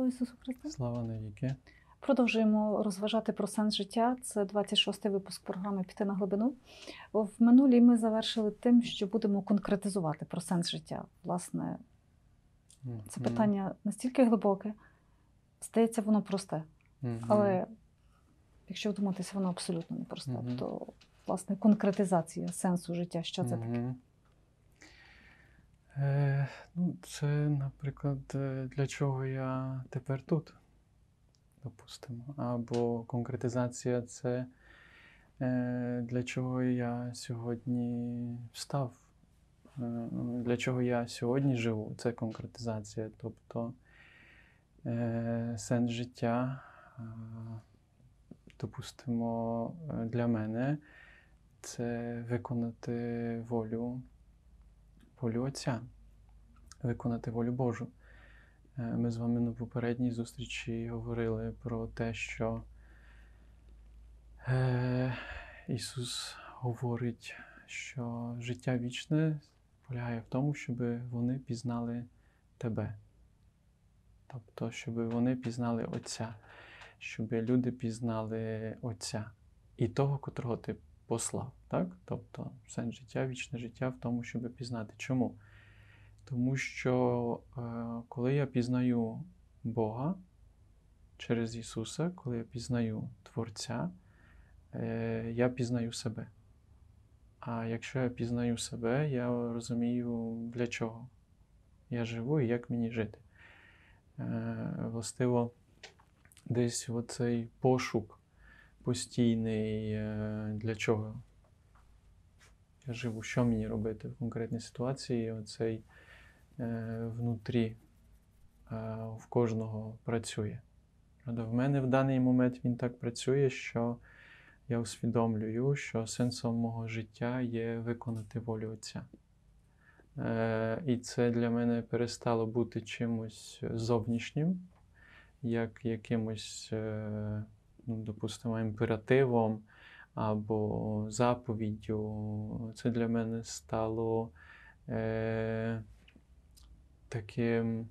Слава Ісусу Христу! Слава навіки. Продовжуємо розважати про сенс життя. Це 26-й випуск програми Піти на глибину. В минулій ми завершили тим, що будемо конкретизувати про сенс життя. Власне, це питання настільки глибоке, здається, воно просте. Але якщо вдуматися, воно абсолютно не просте. Мгм. То, власне, конкретизація сенсу життя, що це таке? Е, ну, це, наприклад, е, для чого я тепер тут, допустимо. Або конкретизація це е, для чого я сьогодні встав. Е, Для чого я сьогодні живу, це конкретизація. Тобто е, сенс життя, е, допустимо, для мене це виконати волю, волю Отця, виконати волю Божу. Е, Ми з вами на попередній зустрічі говорили про те, що е, Ісус говорить, що життя вічне полягає в тому, щоб вони пізнали Тебе. Тобто, щоб вони пізнали Отця, щоб люди пізнали Отця і того, котрого ти послав. Так? Тобто, сенс життя, вічне життя в тому, щоб пізнати. Чому? Тому що е, коли я пізнаю Бога через Ісуса, коли я пізнаю Творця, е, я пізнаю себе. А якщо я пізнаю себе, я розумію, для чого я живу і як мені жити. Е, властиво, десь оцей пошук постійний, е, для чого я живу, що мені робити в конкретній ситуації, оцей е, внутрі е, в кожного працює. Правда, в мене в даний момент він так працює, що я усвідомлюю, що сенсом мого життя є виконати волю Отця. І це для мене перестало бути чимось зовнішнім, як якимось, ну, допустимо, імперативом або заповіддю. Це для мене стало е, таким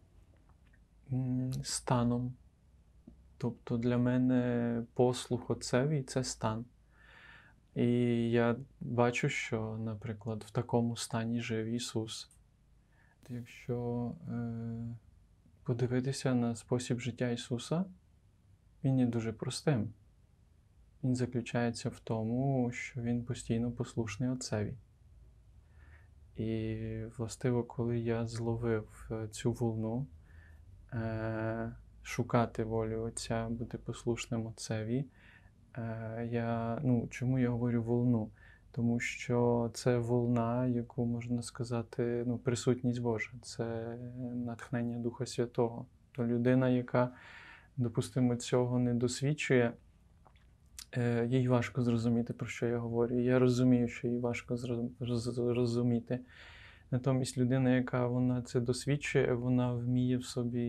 станом. Тобто для мене послух отцеві це стан. І я бачу, що, наприклад, в такому стані жив Ісус. Якщо е, подивитися на спосіб життя Ісуса, він є дуже простим. Він заключається в тому, що Він постійно послушний Отцеві. І, властиво, коли я зловив е, цю волну, е, шукати волю Отця, бути послушним Отцеві, е, я, ну, чому я говорю волну? Тому що це волна, яку можна сказати, ну, присутність Божа, це натхнення Духа Святого. То людина, яка, допустимо, цього не досвідчує, е, їй важко зрозуміти, про що я говорю. Я розумію, що їй важко зрозуміти. Натомість людина, яка вона це досвідчує, вона вміє в собі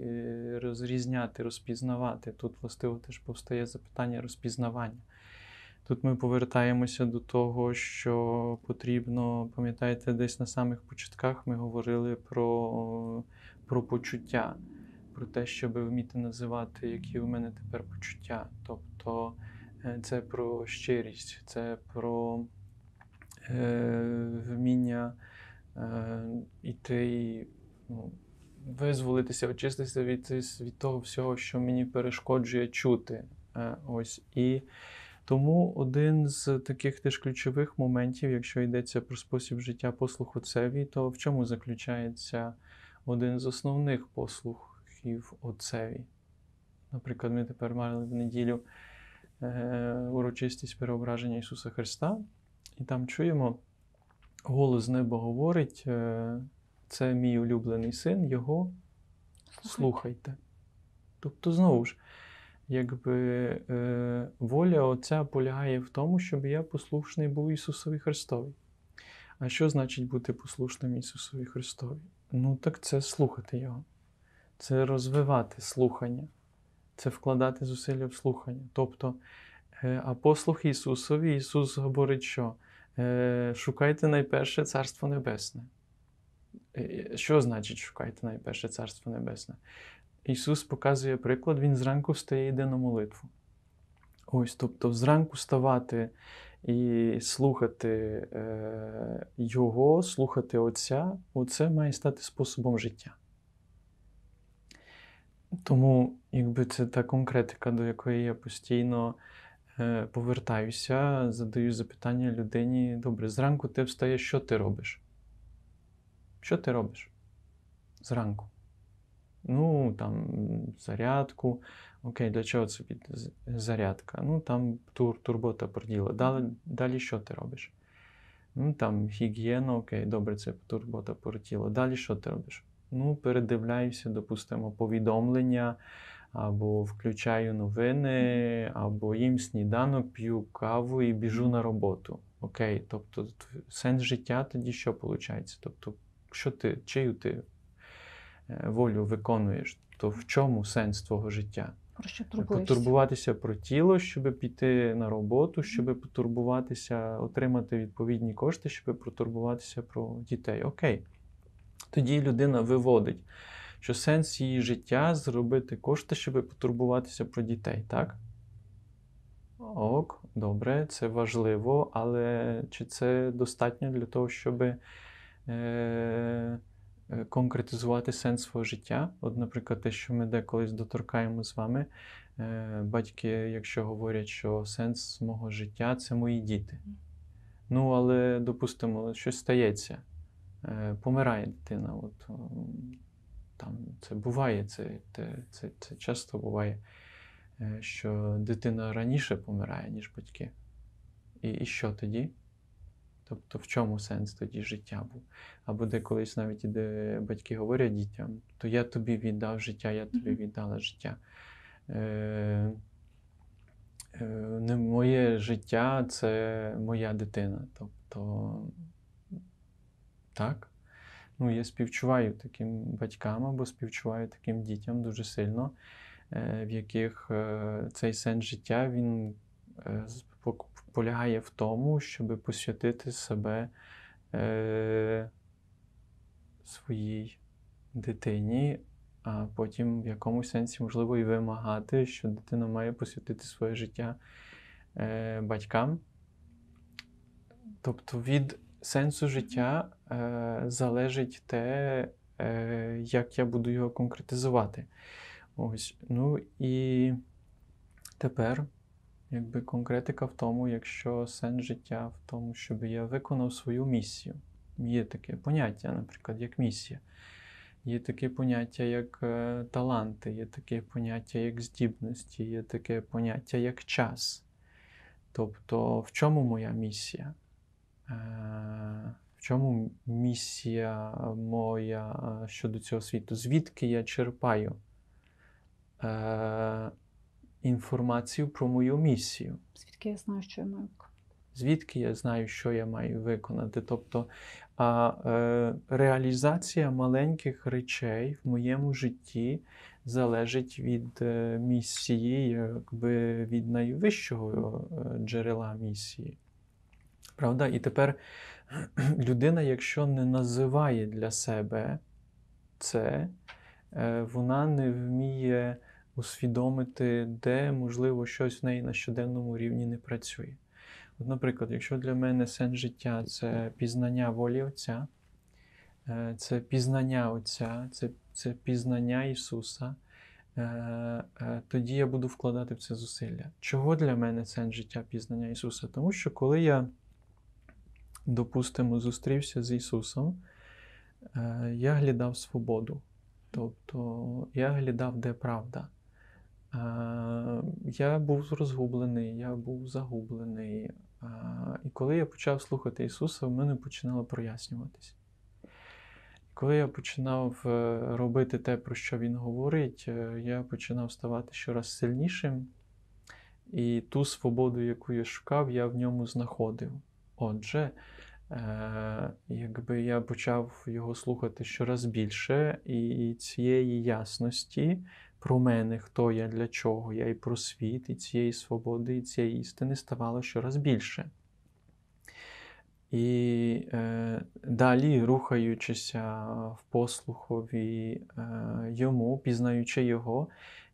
е, розрізняти, розпізнавати. Тут, властиво, теж повстає запитання розпізнавання. Тут ми повертаємося до того, що потрібно, пам'ятаєте, десь на самих початках ми говорили про, про почуття, про те, щоб вміти називати, які у мене тепер почуття. Тобто е, це про щирість, це про е, вміння е, іти і ну, визволитися, очиститися від, від того всього, що мені перешкоджує чути. Е, ось. І тому один з таких теж ключових моментів, якщо йдеться про спосіб життя послуг Отцеві, то в чому заключається один з основних послухів Отцеві? Наприклад, ми тепер мали в неділю е, урочистість переображення Ісуса Христа, і там чуємо, голос неба говорить, е, це мій улюблений син, його слухайте. Тобто, знову ж, якби е, воля Отця полягає в тому, щоб я послушний був Ісусові Христові. А що значить бути послушним Ісусові Христові? Ну, так це слухати Його, це розвивати слухання, це вкладати зусилля в слухання. Тобто, е, а послух Ісусові, Ісус говорить, що е, шукайте найперше Царство Небесне. Е, Що значить шукайте найперше Царство Небесне? Ісус показує приклад, Він зранку встає і йде на молитву. Ось, тобто, зранку вставати і слухати Його, слухати Отця, оце має стати способом життя. Тому, якби це та конкретика, до якої я постійно е, повертаюся, задаю запитання людині: добре, зранку ти встаєш, що ти робиш? Що ти робиш зранку? Ну, там, зарядку. Окей, для чого це зарядка? Ну, там тур, турбота про діло. Далі, далі що ти робиш? Ну, там гігієна, окей, добре, це турбота про тіло. Далі що ти робиш? Ну, передивляюся, допустимо, повідомлення, або включаю новини, або їм сніданок, п'ю каву і біжу на роботу. Окей, тобто сенс життя тоді що виходить? Тобто, що ти, чию ти е, волю виконуєш, то в чому сенс твого життя? Про що турбуєшся? Потурбуватися про тіло, щоб піти на роботу, щоб потурбуватися, отримати відповідні кошти, щоб потурбуватися про дітей. Окей. Тоді людина виводить, що сенс її життя зробити кошти, щоб потурбуватися про дітей, так? Ок, добре, це важливо, але чи це достатньо для того, щоб е, е, конкретизувати сенс свого життя? От, наприклад, те, що ми деколись доторкаємо з вами, е, батьки, якщо говорять, що сенс мого життя це мої діти. Ну, але, допустимо, щось стається, помирає дитина. От, там, це буває, це, це, це, це часто буває, е, що дитина раніше помирає, ніж батьки. І, і що тоді? Тобто, в чому сенс тоді життя був? Або деколись навіть іде батьки говорять дітям, то я тобі віддав життя, я тобі віддала життя. Е, е, не моє життя це моя дитина. Тобто, так. Ну, я співчуваю таким батькам або співчуваю таким дітям дуже сильно, е, в яких е, цей сенс життя він е, полягає в тому, щоб посвятити себе своїй дитині, а потім в якомусь сенсі, можливо, і вимагати, що дитина має посвятити своє життя батькам. Тобто від сенсу життя е, залежить те, е, як я буду його конкретизувати. Ось. Ну і тепер, якби конкретика в тому, якщо сенс життя в тому, щоб я виконав свою місію. Є таке поняття, наприклад, як місія. Є таке поняття, як е, таланти, є таке поняття, як здібності, є таке поняття, як час. Тобто, в чому моя місія? Е, В чому місія моя е, щодо цього світу? Звідки я черпаю е, інформацію про мою місію? Звідки я знаю, що я маю? виконати? Звідки я знаю, що я маю виконати? Тобто а, е, реалізація маленьких речей в моєму житті залежить від е, місії, якби від найвищого е, джерела місії. Правда? І тепер людина, якщо не називає для себе це, е, вона не вміє усвідомити, де, можливо, щось в неї на щоденному рівні не працює. От, наприклад, якщо для мене сенс життя це пізнання волі Отця, е, це пізнання Отця, це, це пізнання Ісуса, е, тоді я буду вкладати в це зусилля. Чого для мене сенс життя пізнання Ісуса? Тому що коли я, допустимо, зустрівся з Ісусом, е, я глядав свободу. Тобто я глядав, де правда. Е, Я був розгублений, я був загублений. Е, І коли я почав слухати Ісуса, в мене починало прояснюватись. Коли я починав робити те, про що Він говорить, я починав ставати щораз сильнішим, і ту свободу, яку я шукав, я в ньому знаходив. Отже, е, якби я почав його слухати щораз більше, і цієї ясності про мене, хто я, для чого я, і про світ, і цієї свободи, і цієї істини ставало щораз більше. І е, далі, рухаючися в послухові е, йому, пізнаючи його,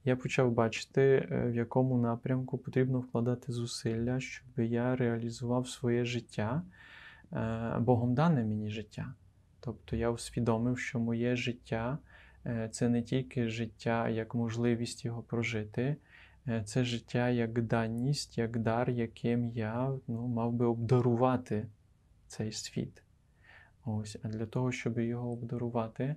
я почав бачити, е, в якому напрямку потрібно вкладати зусилля, щоб я реалізував своє життя, е, Богом дане мені життя. Тобто я усвідомив, що моє життя е, це не тільки життя як можливість його прожити, це життя як даність, як дар, яким я ну, мав би обдарувати цей світ. Ось, а для того, щоб його обдарувати,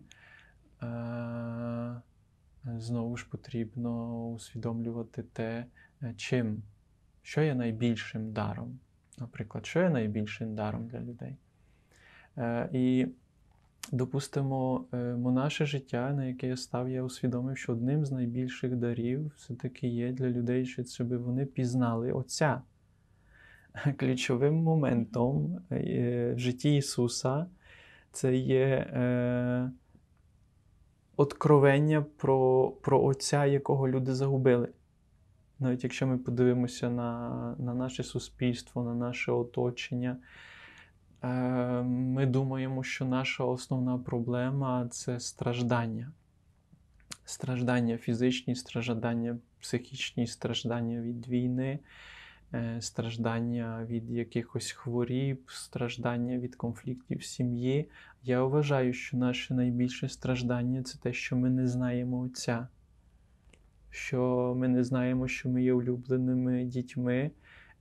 знову ж потрібно усвідомлювати те, е, чим, що є найбільшим даром. Наприклад, що є найбільшим даром для людей. Е, і, допустимо, е, монаше життя, на яке я став, я усвідомив, що одним з найбільших дарів все-таки є для людей, що- щоб вони пізнали Отця. Ключовим моментом е, в житті Ісуса це є е, откровення про, про Отця, якого люди загубили. Навіть якщо ми подивимося на, на наше суспільство, на наше оточення, е, ми думаємо, що наша основна проблема це страждання. Страждання фізичні, страждання психічні, страждання від війни, страждання від якихось хворіб, страждання від конфліктів сім'ї. Я вважаю, що наше найбільше страждання це те, що ми не знаємо Отця, що ми не знаємо, що ми є улюбленими дітьми,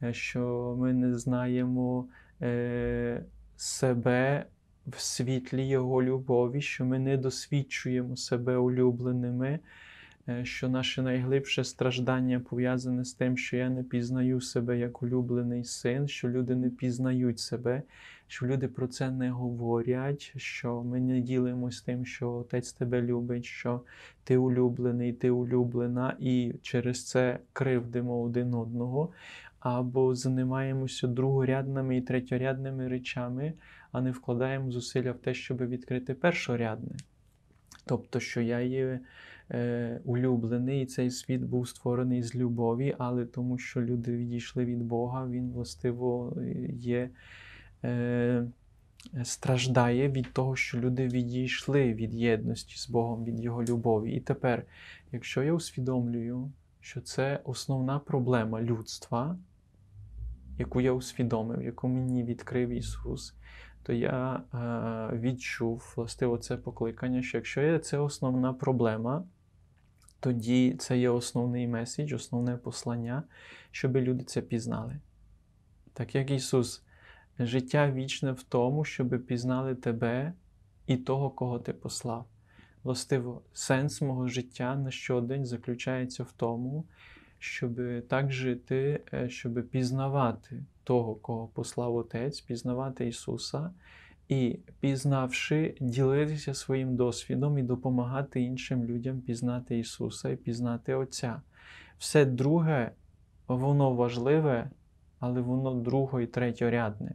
е, що ми не знаємо е, себе в світлі Його любові, що ми не досвідчуємо себе улюбленими, е, що наше найглибше страждання пов'язане з тим, що я не пізнаю себе як улюблений син, що люди не пізнають себе, що люди про це не говорять, що ми не ділимося тим, що отець тебе любить, що ти улюблений, ти улюблена, і через це кривдимо один одного, або займаємося другорядними і третьорядними речами, а не вкладаємо зусилля в те, щоб відкрити першорядне. Тобто, що я є е, улюблений, цей світ був створений з любові, але тому, що люди відійшли від Бога, він властиво є. Е, Страждає від того, що люди відійшли від єдності з Богом, від Його любові. І тепер, якщо я усвідомлюю, що це основна проблема людства, яку я усвідомив, яку мені відкрив Ісус, то я е, відчув властиво це покликання, що якщо це основна проблема, тоді це є основний меседж, основне послання, щоб люди це пізнали. Так як Ісус, життя вічне в тому, щоб пізнали тебе і того, кого ти послав. Властиво, сенс мого життя на щодень заключається в тому, щоб так жити, е, щоб пізнавати того, кого послав Отець, пізнавати Ісуса, і, пізнавши, ділитися своїм досвідом і допомагати іншим людям пізнати Ісуса і пізнати Отця. Все друге, воно важливе, але воно друго і третьорядне.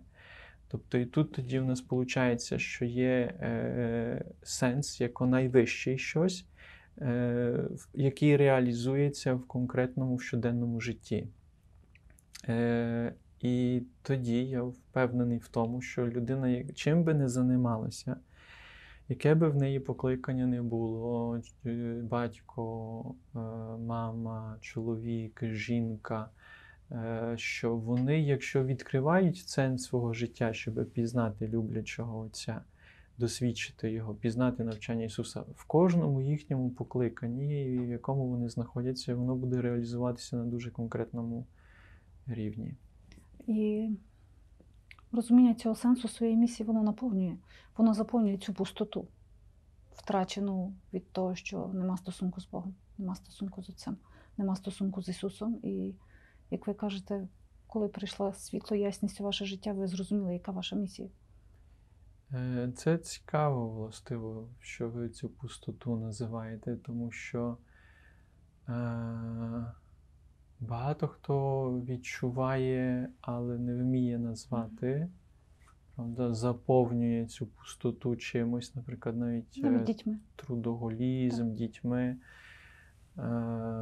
Тобто і тут тоді в нас виходить, що є е, сенс як найвищий щось, е, який реалізується в конкретному щоденному житті. Е, і тоді я впевнений в тому, що людина, чим би не займалася, яке би в неї покликання не було, е, батько, е, мама, чоловік, жінка, е, що вони, якщо відкривають сенс свого життя, щоб пізнати люблячого Отця, досвідчити його, пізнати навчання Ісуса, в кожному їхньому покликанні, в якому вони знаходяться, воно буде реалізуватися на дуже конкретному рівні. І розуміння цього сенсу своєї місії воно наповнює. Воно заповнює цю пустоту, втрачену від того, що нема стосунку з Богом, нема стосунку з Отцем, нема стосунку з Ісусом. І як ви кажете, коли прийшла світло, ясність у ваше життя, ви зрозуміли, яка ваша місія. Е, Це цікаво, властиво, що ви цю пустоту називаєте, тому що е, багато хто відчуває, але не вміє назвати, правда, заповнює цю пустоту чимось, наприклад, навіть Навіть е, дітьми. трудоголізм, дітьми, е,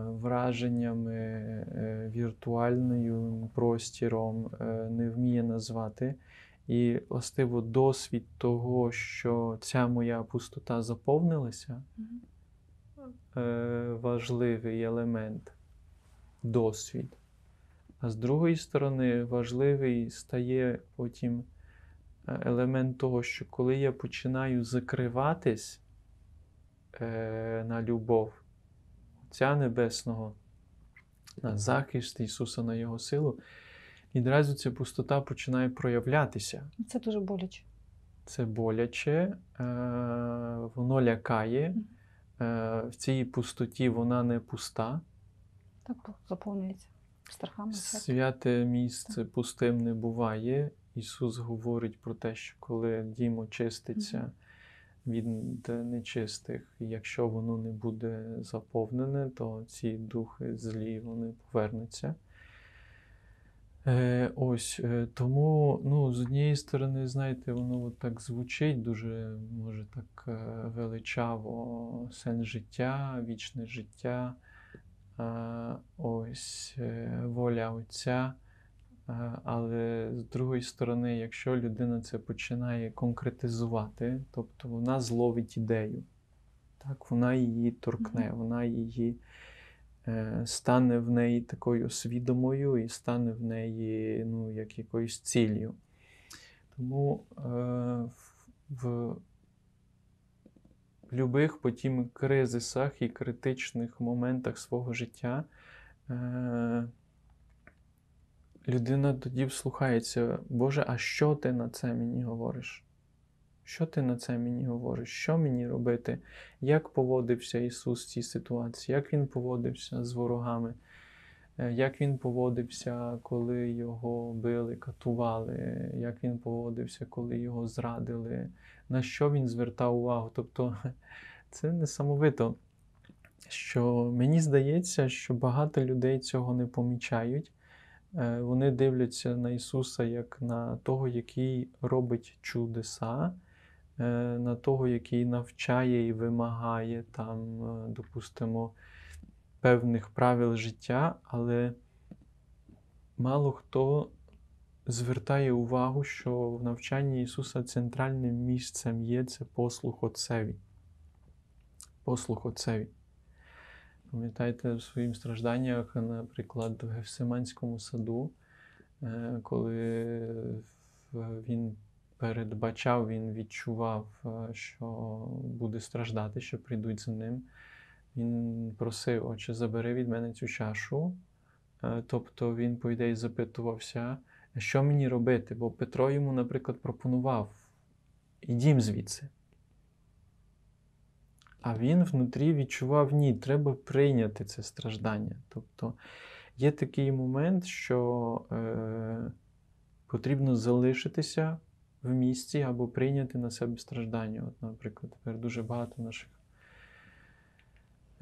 враженнями, е, віртуальним простіром не вміє назвати. І властиво досвід того, що ця моя пустота заповнилася, е, важливий елемент, досвід. А з другої сторони, важливий стає потім е, елемент того, що коли я починаю закриватись е, на любов Отця Небесного, на захист Ісуса, на Його силу, відразу ця пустота починає проявлятися. Це дуже боляче. Це боляче, е, воно лякає. Е, в цій пустоті вона не пуста. Так заповнюється страхами. Святе місце пустим не буває. Ісус говорить про те, що коли дім очиститься від нечистих, і якщо воно не буде заповнене, то ці духи злі вони повернуться. Е, ось е, тому, ну, з однієї сторони, знаєте, воно от так звучить дуже, може, так е, величаво сенс життя, вічне життя, ось е, воля Отця. Але з другої сторони, якщо людина це починає конкретизувати, тобто вона зловить ідею, так, вона її торкне, вона її е, стане в неї такою свідомою і стане в неї ну, як якоюсь ціллю. Тому е, в любих потім кризисах і критичних моментах свого життя е, людина тоді вслухається, Боже, а що ти на це мені говориш? Що ти на це мені говориш? Що мені робити? Як поводився Ісус в цій ситуації? Як Він поводився з ворогами? Е, Як він поводився, коли його били, катували? Як він поводився, коли його зрадили? На що він звертав увагу? Тобто це несамовито, що мені здається, що багато людей цього не помічають. Е, Вони дивляться на Ісуса як на того, який робить чудеса, е, на того, який навчає і вимагає там, допустимо, певних правил життя, але мало хто звертає увагу, що в навчанні Ісуса центральним місцем є це послух Отцеві. Послух Отцеві. Пам'ятаєте в своїм стражданнях, наприклад, в Гефсиманському саду, е, коли він передбачав, він відчував, е, що буде страждати, що прийдуть за ним. Він просив, Отче, забери від мене цю чашу. Е, Тобто він, по ідеї, запитувався, що мені робити? Бо Петро йому, наприклад, пропонував: ідім звідси. А він внутрі відчував, ні, треба прийняти це страждання. Тобто є такий момент, що е, потрібно залишитися в місці або прийняти на себе страждання. От, наприклад, тепер дуже багато наших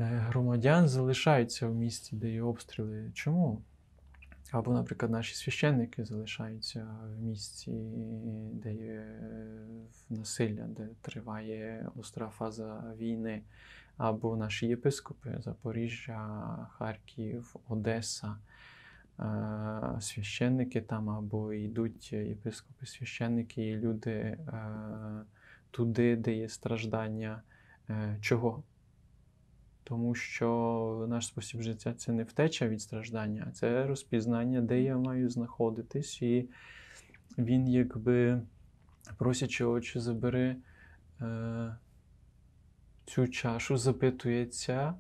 громадян залишаються в місті, де є обстріли. Чому? Або, наприклад, наші священники залишаються в місці, де є насилля, де триває остра фаза війни, або наші єпископи Запоріжжя, Харків, Одеса, е, священники там, або йдуть єпископи, священники і люди е, туди, де є страждання. Е, Чого? Тому що наш спосіб життя це не втеча від страждання, а це розпізнання, де я маю знаходитись. І він, якби просячи очі, забери е, цю чашу, запитується,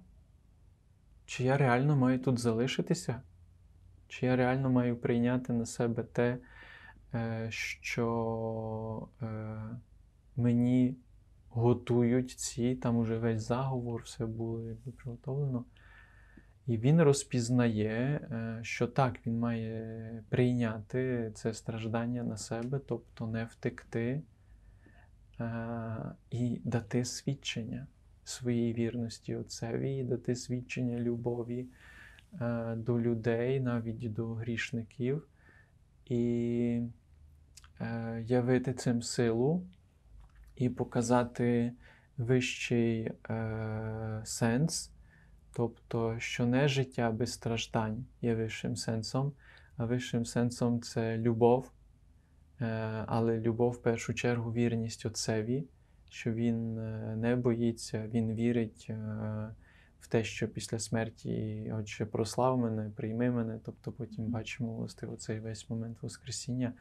чи я реально маю тут залишитися, чи я реально маю прийняти на себе те, е, що е, мені готують ці, там уже весь заговор, все було якби приготовлено. І він розпізнає, е, що так, він має прийняти це страждання на себе, тобто не втекти е, і дати свідчення своїй вірності Отцеві, і дати свідчення любові е, до людей, навіть до грішників, і явити цим силу і показати вищий е, сенс, тобто, що не життя без страждань є вищим сенсом, а вищим сенсом це любов, Е, але любов в першу чергу вірність Отцеві, що він е, не боїться, він вірить е, в те, що після смерті Отче прослав мене, прийми мене. Тобто потім бачимо власне цей весь момент Воскресіння.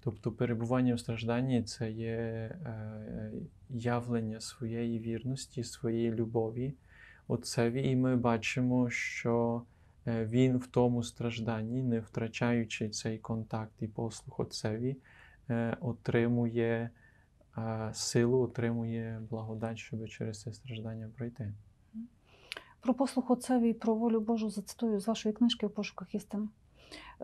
Тобто перебування в стражданні це є е, явлення своєї вірності, своєї любові Отцеві, і ми бачимо, що е, він в тому стражданні, не втрачаючи цей контакт і послух Отцеві, е, отримує силу, отримує благодать, щоб через це страждання пройти. Про послух Отцеві і про волю Божу зацитую з вашої книжки в пошуках істини.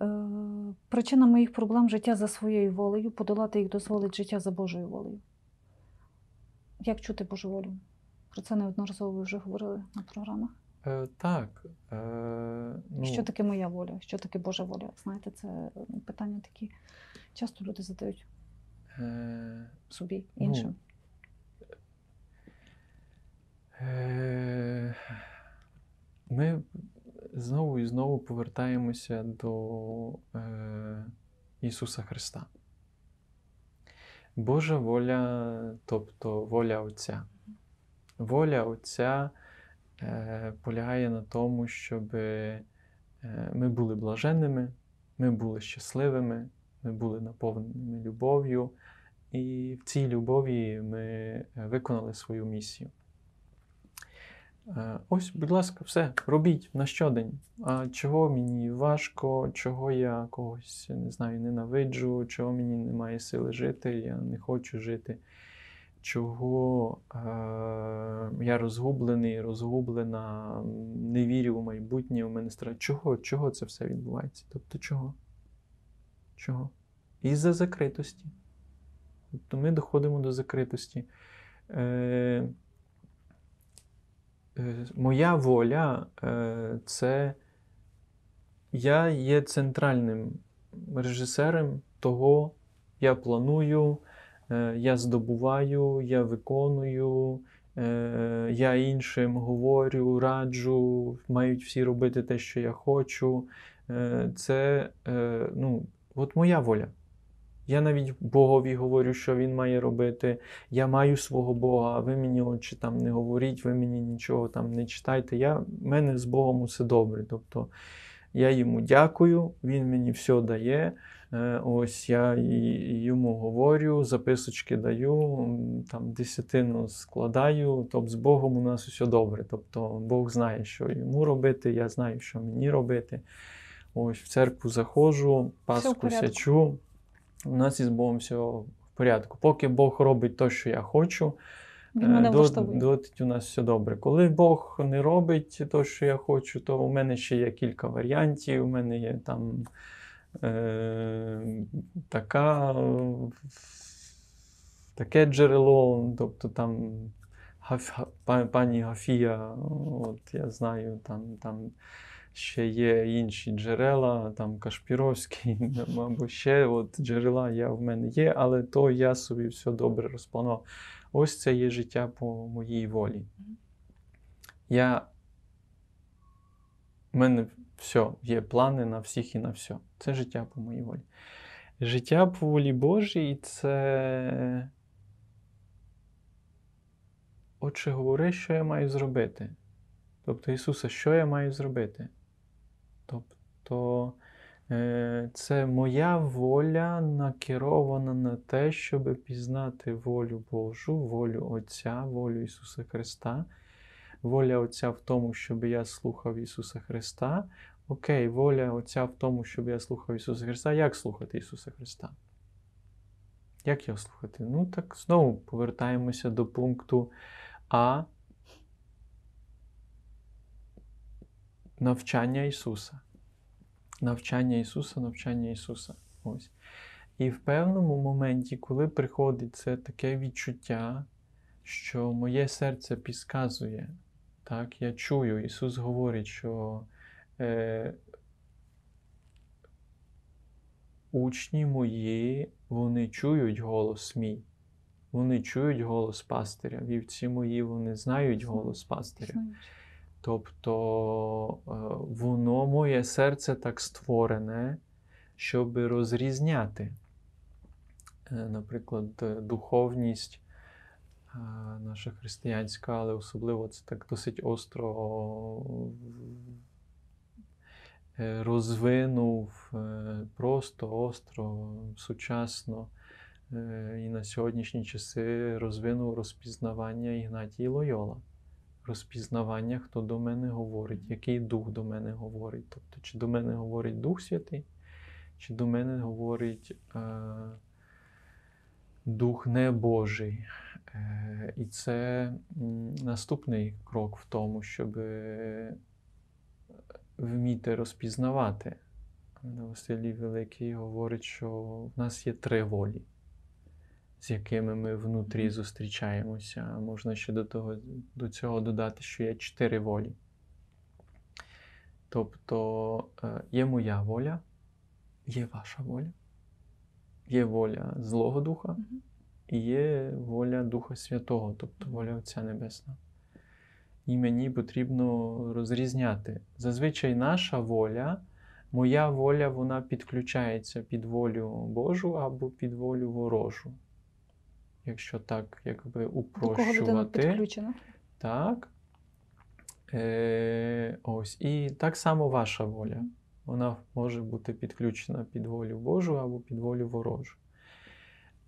Е, Причина моїх проблем життя за своєю волею, подолати їх дозволить життя за Божою волею. Як чути Божу волю? Про це неодноразово ви вже говорили на програмах. Е, так. Е, ну, Що таке моя воля? Що таке Божа воля? Знаєте, це питання такі часто люди задають е, собі, Ну, іншим. Е, Ми знову і знову повертаємося до е, Ісуса Христа. Божа воля, тобто воля Отця. Воля Отця е, полягає на тому, щоб е, ми були блаженними, ми були щасливими, ми були наповненими любов'ю, і в цій любові ми виконали свою місію. Е, Ось, будь ласка, все, робіть на щодень. А чого мені важко, чого я когось не знаю, ненавиджу, чого мені немає сили жити, я не хочу жити, чого е- я розгублений, розгублена, не вірю в майбутнє, у мене страх. Чого? Чого це все відбувається? Тобто чого? Чого? Із-за закритості. Тобто ми доходимо до закритості. Е- Моя воля е, це я є центральним режисером того, я планую, е, я здобуваю, я виконую, е, я іншим говорю, раджу, мають всі робити те, що я хочу. Е, Це е, ну, от моя воля. Я навіть Богові говорю, що він має робити. Я маю свого Бога, а ви мені очі там не говоріть, ви мені нічого там не читайте. Я, в мене з Богом усе добре. Тобто я йому дякую, він мені все дає. Е, Ось я йому говорю, записочки даю, там десятину складаю. Тобто з Богом у нас все добре. Тобто Бог знає, що йому робити, я знаю, що мені робити. Ось в церкву заходжу, паску сячу. У нас із Богом все в порядку. Поки Бог робить те, що я хочу, е, дотить у нас все добре. Коли Бог не робить те, що я хочу, то у мене ще є кілька варіантів. У мене є там е, така, таке джерело, тобто там пані Гафія, от я знаю, там, там ще є інші джерела, там Кашпіровський, або ще от джерела я, в мене є, але то я собі все добре розпланував. Ось це є життя по моїй волі. Я... У мене все, є плани на всіх і на все. Це життя по моїй волі. Життя по волі Божій це. Отче, говори, що я маю зробити. Тобто, Ісусе, що я маю зробити? Тобто, е, це моя воля накерована на те, щоб пізнати волю Божу, волю Отця, волю Ісуса Христа. Воля Отця в тому, щоб я слухав Ісуса Христа. Окей, воля Отця в тому, щоб я слухав Ісуса Христа. Як слухати Ісуса Христа? Як його слухати? Ну, так знову повертаємося до пункту А. Навчання Ісуса. Навчання Ісуса, навчання Ісуса. Ось. І в певному моменті, коли приходить це таке відчуття, що моє серце підказує, так, я чую, Ісус говорить, що е, учні мої, вони чують голос мій, вони чують голос пастиря, вівці мої, вони знають голос пастиря. Тобто е, воно, моє серце так створене, щоб розрізняти. е, наприклад, е, духовність наша християнська, але особливо це так досить остро розвинув просто остро, сучасно. І на сьогоднішні часи розвинув розпізнавання Ігнатій Лойола. Розпізнавання, хто до мене говорить, який дух до мене говорить. Тобто, чи до мене говорить Дух Святий, чи до мене говорить е, Дух Небожий. Е, і це наступний крок в тому, щоб е, вміти розпізнавати. Василій Великий говорить, що в нас є три волі, з якими ми внутрі зустрічаємося. Можна ще до, того, до цього додати, що є чотири волі. Тобто е, є моя воля, є ваша воля, є воля Злого Духа і є воля Духа Святого, тобто воля Отця Небесного. І мені потрібно розрізняти. Зазвичай наша воля, моя воля, вона підключається під волю Божу або під волю ворожу. Якщо так якби До кого людина упрощувати. підключена? Так. Е, ось. І так само ваша воля. Вона може бути підключена під волю Божу або під волю ворожу.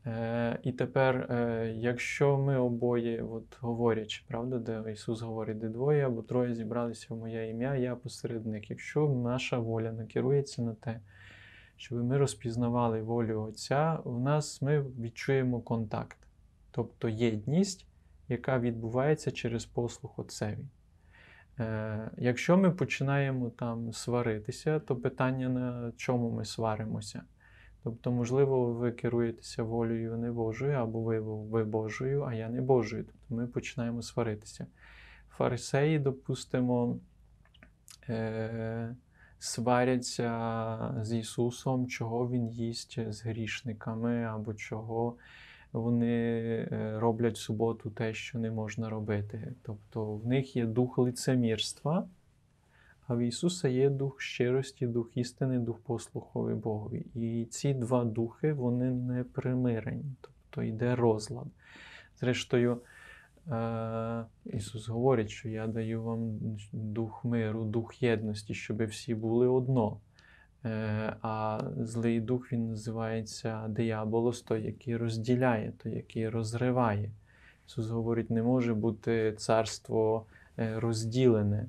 Е, і тепер, е, якщо ми обоє, от говорячи, правда, де Ісус говорить, де двоє або троє зібралися в моє ім'я, я посередник. Якщо наша воля накерується на те, щоб ми розпізнавали волю Отця, у нас ми відчуємо контакт, тобто єдність, яка відбувається через послух Отцеві. Е, якщо ми починаємо там сваритися, то питання на чому ми сваримося. Тобто, можливо, ви керуєтеся волею не Божою, або ви, ви Божою, а я не Божою. Тобто ми починаємо сваритися. Фарисеї, допустимо, е, сваряться з Ісусом, чого Він їсть з грішниками, або чого вони е, роблять в суботу те, що не можна робити. Тобто в них є дух лицемірства, а в Ісуса є дух щирості, дух істини, дух послухові Богові. І ці два духи вони не примирені, тобто йде розлад. Зрештою, е, Ісус говорить, що я даю вам дух миру, дух єдності, щоб всі були одно. Е, А злий дух він називається дияволос, той, який розділяє, той, який розриває. Ісус говорить, не може бути царство е, розділене.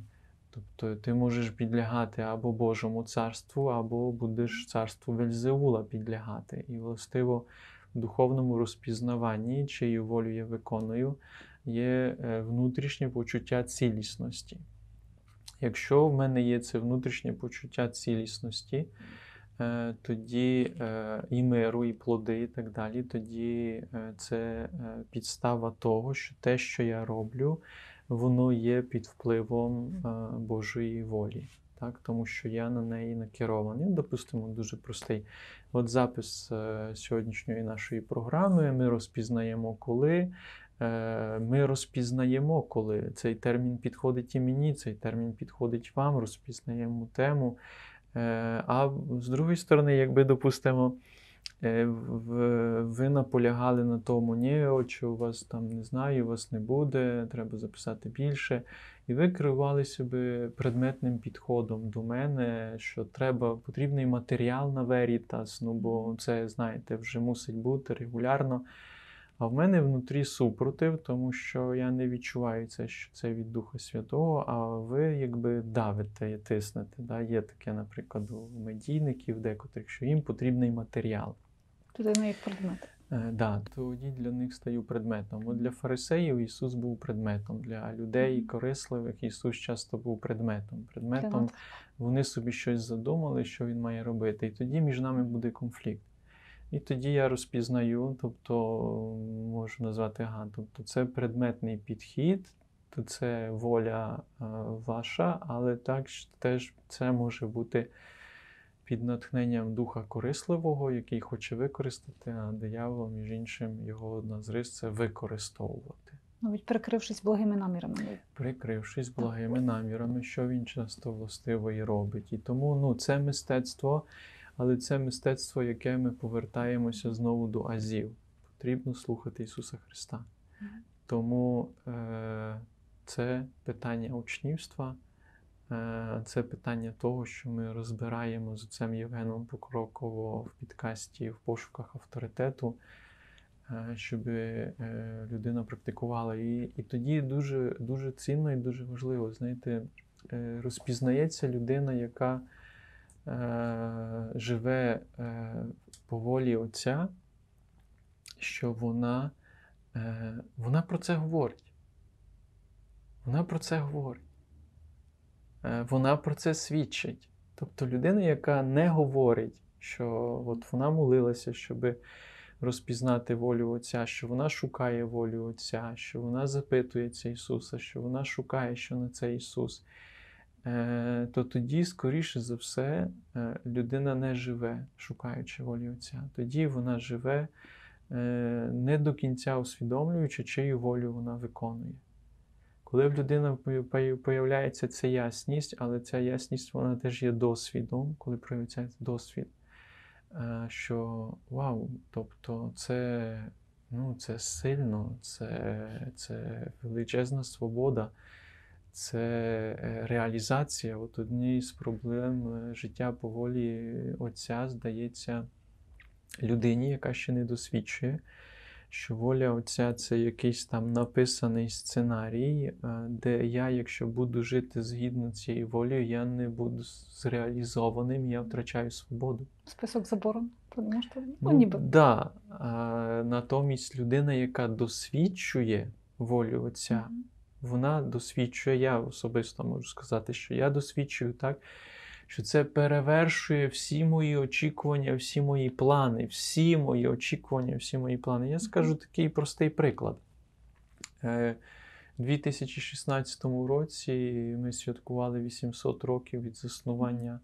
Тобто ти можеш підлягати або Божому царству, або будеш царству Вельзеула підлягати. І властиво в духовному розпізнаванні, чию волю я виконую, є е, внутрішнє почуття цілісності. Якщо в мене є це внутрішнє почуття цілісності, е, тоді е, і миру, і плоди, і так далі, тоді е, це підстава того, що те, що я роблю, воно є під впливом Божої волі. Так, тому що я на неї накерований. Допустимо, дуже простий. От запис сьогоднішньої нашої програми. Ми розпізнаємо, коли. Е, Ми розпізнаємо, коли цей термін підходить і мені, цей термін підходить вам, розпізнаємо тему. Е, А з другої сторони, якби допустимо, е, ви наполягали на тому, ні, очі у вас там не знаю, у вас не буде, треба записати більше. І ви керували себе предметним підходом до мене, що треба потрібний матеріал на Veritas, ну бо це, знаєте, вже мусить бути регулярно. А в мене внутрі супротив, тому що я не відчуваю це, що це від Духа Святого, а ви якби давите і тиснете. Да? Є таке, наприклад, у медійників, декотрих, що їм потрібний матеріал. Людина як предмет. Е, да, тоді для них стаю предметом. От для фарисеїв Ісус був предметом, для людей корисливих Ісус часто був предметом. Предметом вони собі щось задумали, що він має робити. І тоді між нами буде конфлікт. І тоді я розпізнаю, тобто можу назвати ага, тобто це предметний підхід, то це воля е, ваша, але також теж це може бути під натхненням духа корисливого, який хоче використати, а диявол, між іншим, його одна з рис це використовувати Навіть прикрившись благими намірами. прикрившись благими намірами, що він часто властиво і робить. І тому ну, це мистецтво, але це мистецтво, яке ми повертаємося знову до азів. Потрібно слухати Ісуса Христа. Тому е, це питання учнівства, е, це питання того, що ми розбираємо з отцем Євгеном покроково в підкасті в пошуках авторитету, е, щоб е, людина практикувала. І, і тоді дуже, дуже цінно і дуже важливо, знаєте, е, розпізнається людина, яка е, живе е, по волі Отця, що вона, е, вона про це говорить. Вона про це говорить. Е, Вона про це свідчить. Тобто людина, яка не говорить, що от вона молилася, щоб розпізнати волю Отця, що вона шукає волю Отця, що вона запитується Ісуса, що вона шукає, що на це Ісус, то тоді, скоріше за все, е, людина не живе, шукаючи волі Отця. Тоді вона живе е, не до кінця усвідомлюючи, чию волю вона виконує. Коли в людини появляється ця ясність, але ця ясність вона теж є досвідом, коли проявляється досвід, е, що вау, тобто це, ну, це сильно, це, це величезна свобода, це е, реалізація. От однією з проблем е, життя по волі Отця здається людині, яка ще не досвідчує що воля Отця це якийсь там написаний сценарій, е, де я, якщо буду жити згідно цією волею, я не буду зреалізованим, я втрачаю свободу. Список заборон. Ну, Ну, ніби. да. А, натомість людина, яка досвідчує волю Отця, Мгм. Вона досвідчує, я особисто можу сказати, що я досвідчую так, що це перевершує всі мої очікування, всі мої плани, всі мої очікування, всі мої плани. Я скажу такий простий приклад. Е, У 2016 році ми святкували 800 років від заснування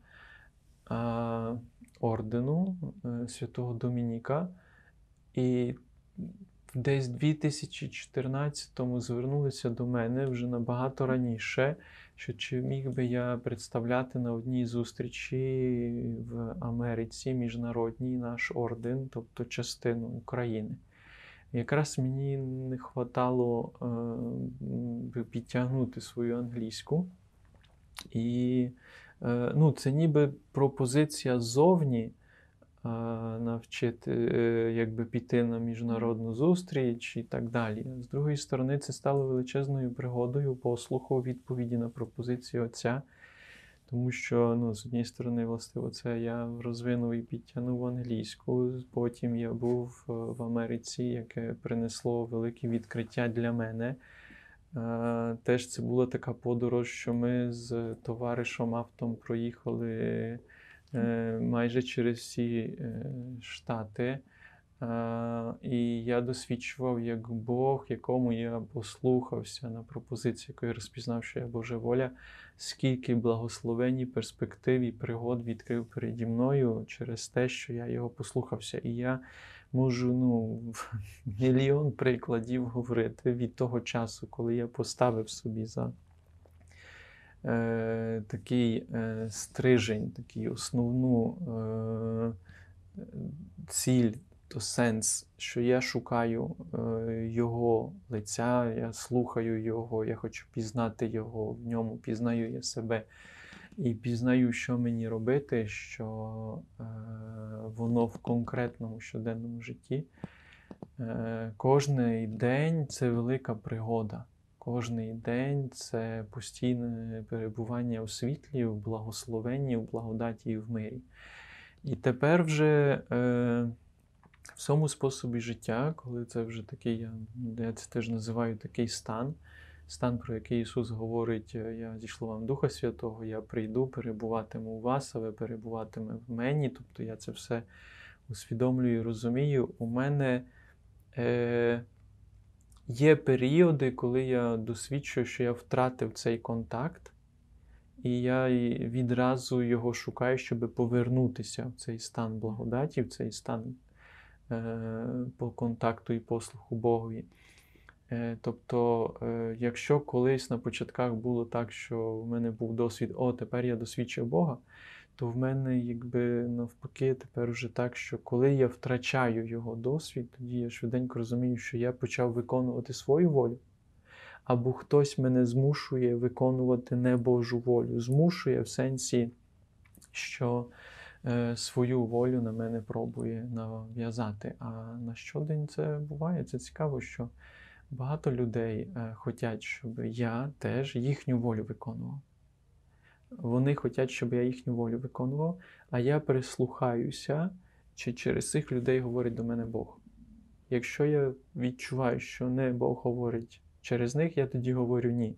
ордену е, Святого Домініка. І десь в 2014-му звернулися до мене вже набагато раніше, що чи міг би я представляти на одній зустрічі в Америці міжнародній наш орден, тобто частину України. Якраз мені не хватало е, підтягнути свою англійську. І е, ну, це ніби пропозиція ззовні навчити, е, якби піти на міжнародну зустріч і так далі. З другої сторони, це стало величезною пригодою послуху відповіді на пропозицію отця. Тому що, ну, з однієї сторони, власне, це я розвинув і підтягнув англійську. Потім я був е, в Америці, яке принесло велике відкриття для мене. Теж це була така подорож, що ми з товаришем автом проїхали майже через всі е, штати. Е, І я досвідчував, як Бог, якому я послухався на пропозицію, яку я розпізнав, що я Божа воля, скільки благословень, і перспектив і пригод відкрив переді мною через те, що я його послухався. І я можу ну, мільйон прикладів говорити від того часу, коли я поставив собі за е, такий е, стрижень, такий основну е, ціль, то сенс, що я шукаю е, його лиця, я слухаю його, я хочу пізнати його, в ньому пізнаю я себе. І пізнаю, що мені робити, що е, воно в конкретному щоденному житті. Е, кожний день це велика пригода. Кожний день це постійне перебування у світлі, в благословенні, в благодаті і в мирі. І тепер вже е, в цьому способі життя, коли це вже такий, я, я це теж називаю такий стан, стан, про який Ісус говорить: Я зійшло вам Духа Святого, я прийду, перебуватиму у вас, а ви перебуватиме в мені. Тобто я це все усвідомлюю і розумію. У мене е, є періоди, коли я досвідчую, що я втратив цей контакт, і я відразу його шукаю, щоб повернутися в цей стан благодаті, в цей стан е, по контакту і послуху Богові. Е, Тобто, е, якщо колись на початках було так, що в мене був досвід, о, тепер я досвідчив Бога, то в мене якби навпаки тепер вже так, що коли я втрачаю його досвід, тоді я швиденько розумію, що я почав виконувати свою волю, або хтось мене змушує виконувати не Божу волю. Змушує в сенсі, що е, свою волю на мене пробує нав'язати. А на щодень це буває. Це цікаво, що багато людей е, хочуть, щоб я теж їхню волю виконував. Вони хочуть, щоб я їхню волю виконував, а я прислухаюся, чи через цих людей говорить до мене Бог. Якщо я відчуваю, що не Бог говорить через них, я тоді говорю ні.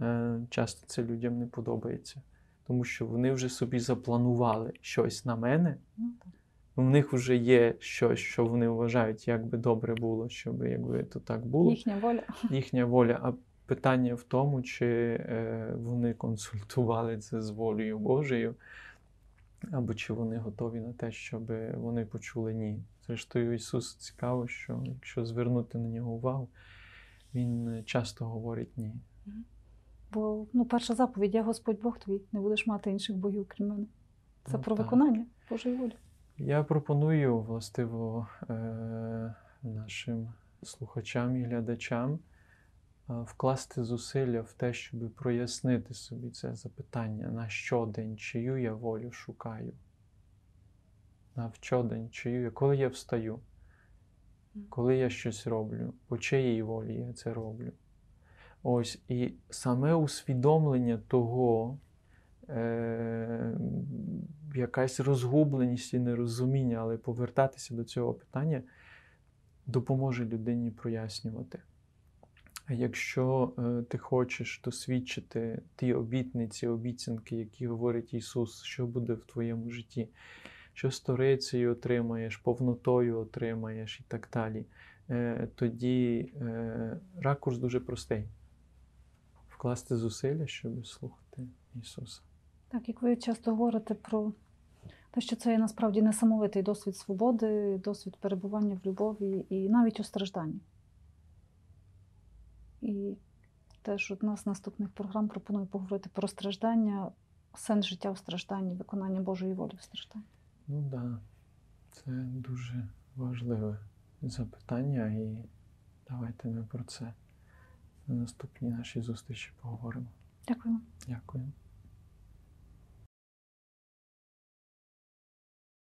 Е, Часто це людям не подобається, тому що вони вже собі запланували щось на мене. Ну. У них вже є щось, що вони вважають, як би добре було, щоб якби то так було Їхня воля. їхня воля. А питання в тому, чи е, вони консультували це з волею Божою, або чи вони готові на те, щоб вони почули ні. Зрештою, Ісус цікаво, що якщо звернути на нього увагу, Він часто говорить ні. Бо ну, перша заповідь, я Господь Бог твій, не будеш мати інших богів, крім мене. Це Ну, про так. виконання Божої волі. Я пропоную властиво е, нашим слухачам і глядачам вкласти зусилля в те, щоб прояснити собі це запитання на щодень, чию я волю шукаю. На щодень, чию я, коли я встаю, коли я щось роблю, по чиїй волі я це роблю. Ось і саме усвідомлення того, е, якась розгубленість і нерозуміння, але повертатися до цього питання допоможе людині прояснювати. Якщо е, ти хочеш досвідчити ті обітниці, обіцянки, які говорить Ісус, що буде в твоєму житті, що сторицею отримаєш, повнотою отримаєш і так далі, е, тоді е, ракурс дуже простий. Вкласти зусилля, щоб слухати Ісуса. Так, як ви часто говорите про те, що це є насправді несамовитий досвід свободи, досвід перебування в любові і навіть у стражданні. І теж одна з наступних програм пропоную поговорити про страждання, сенс життя в стражданні, виконання Божої волі в стражданні. Ну так, да. це дуже важливе запитання, і давайте ми про це на наступній нашій зустрічі поговоримо. Дякую. Дякую.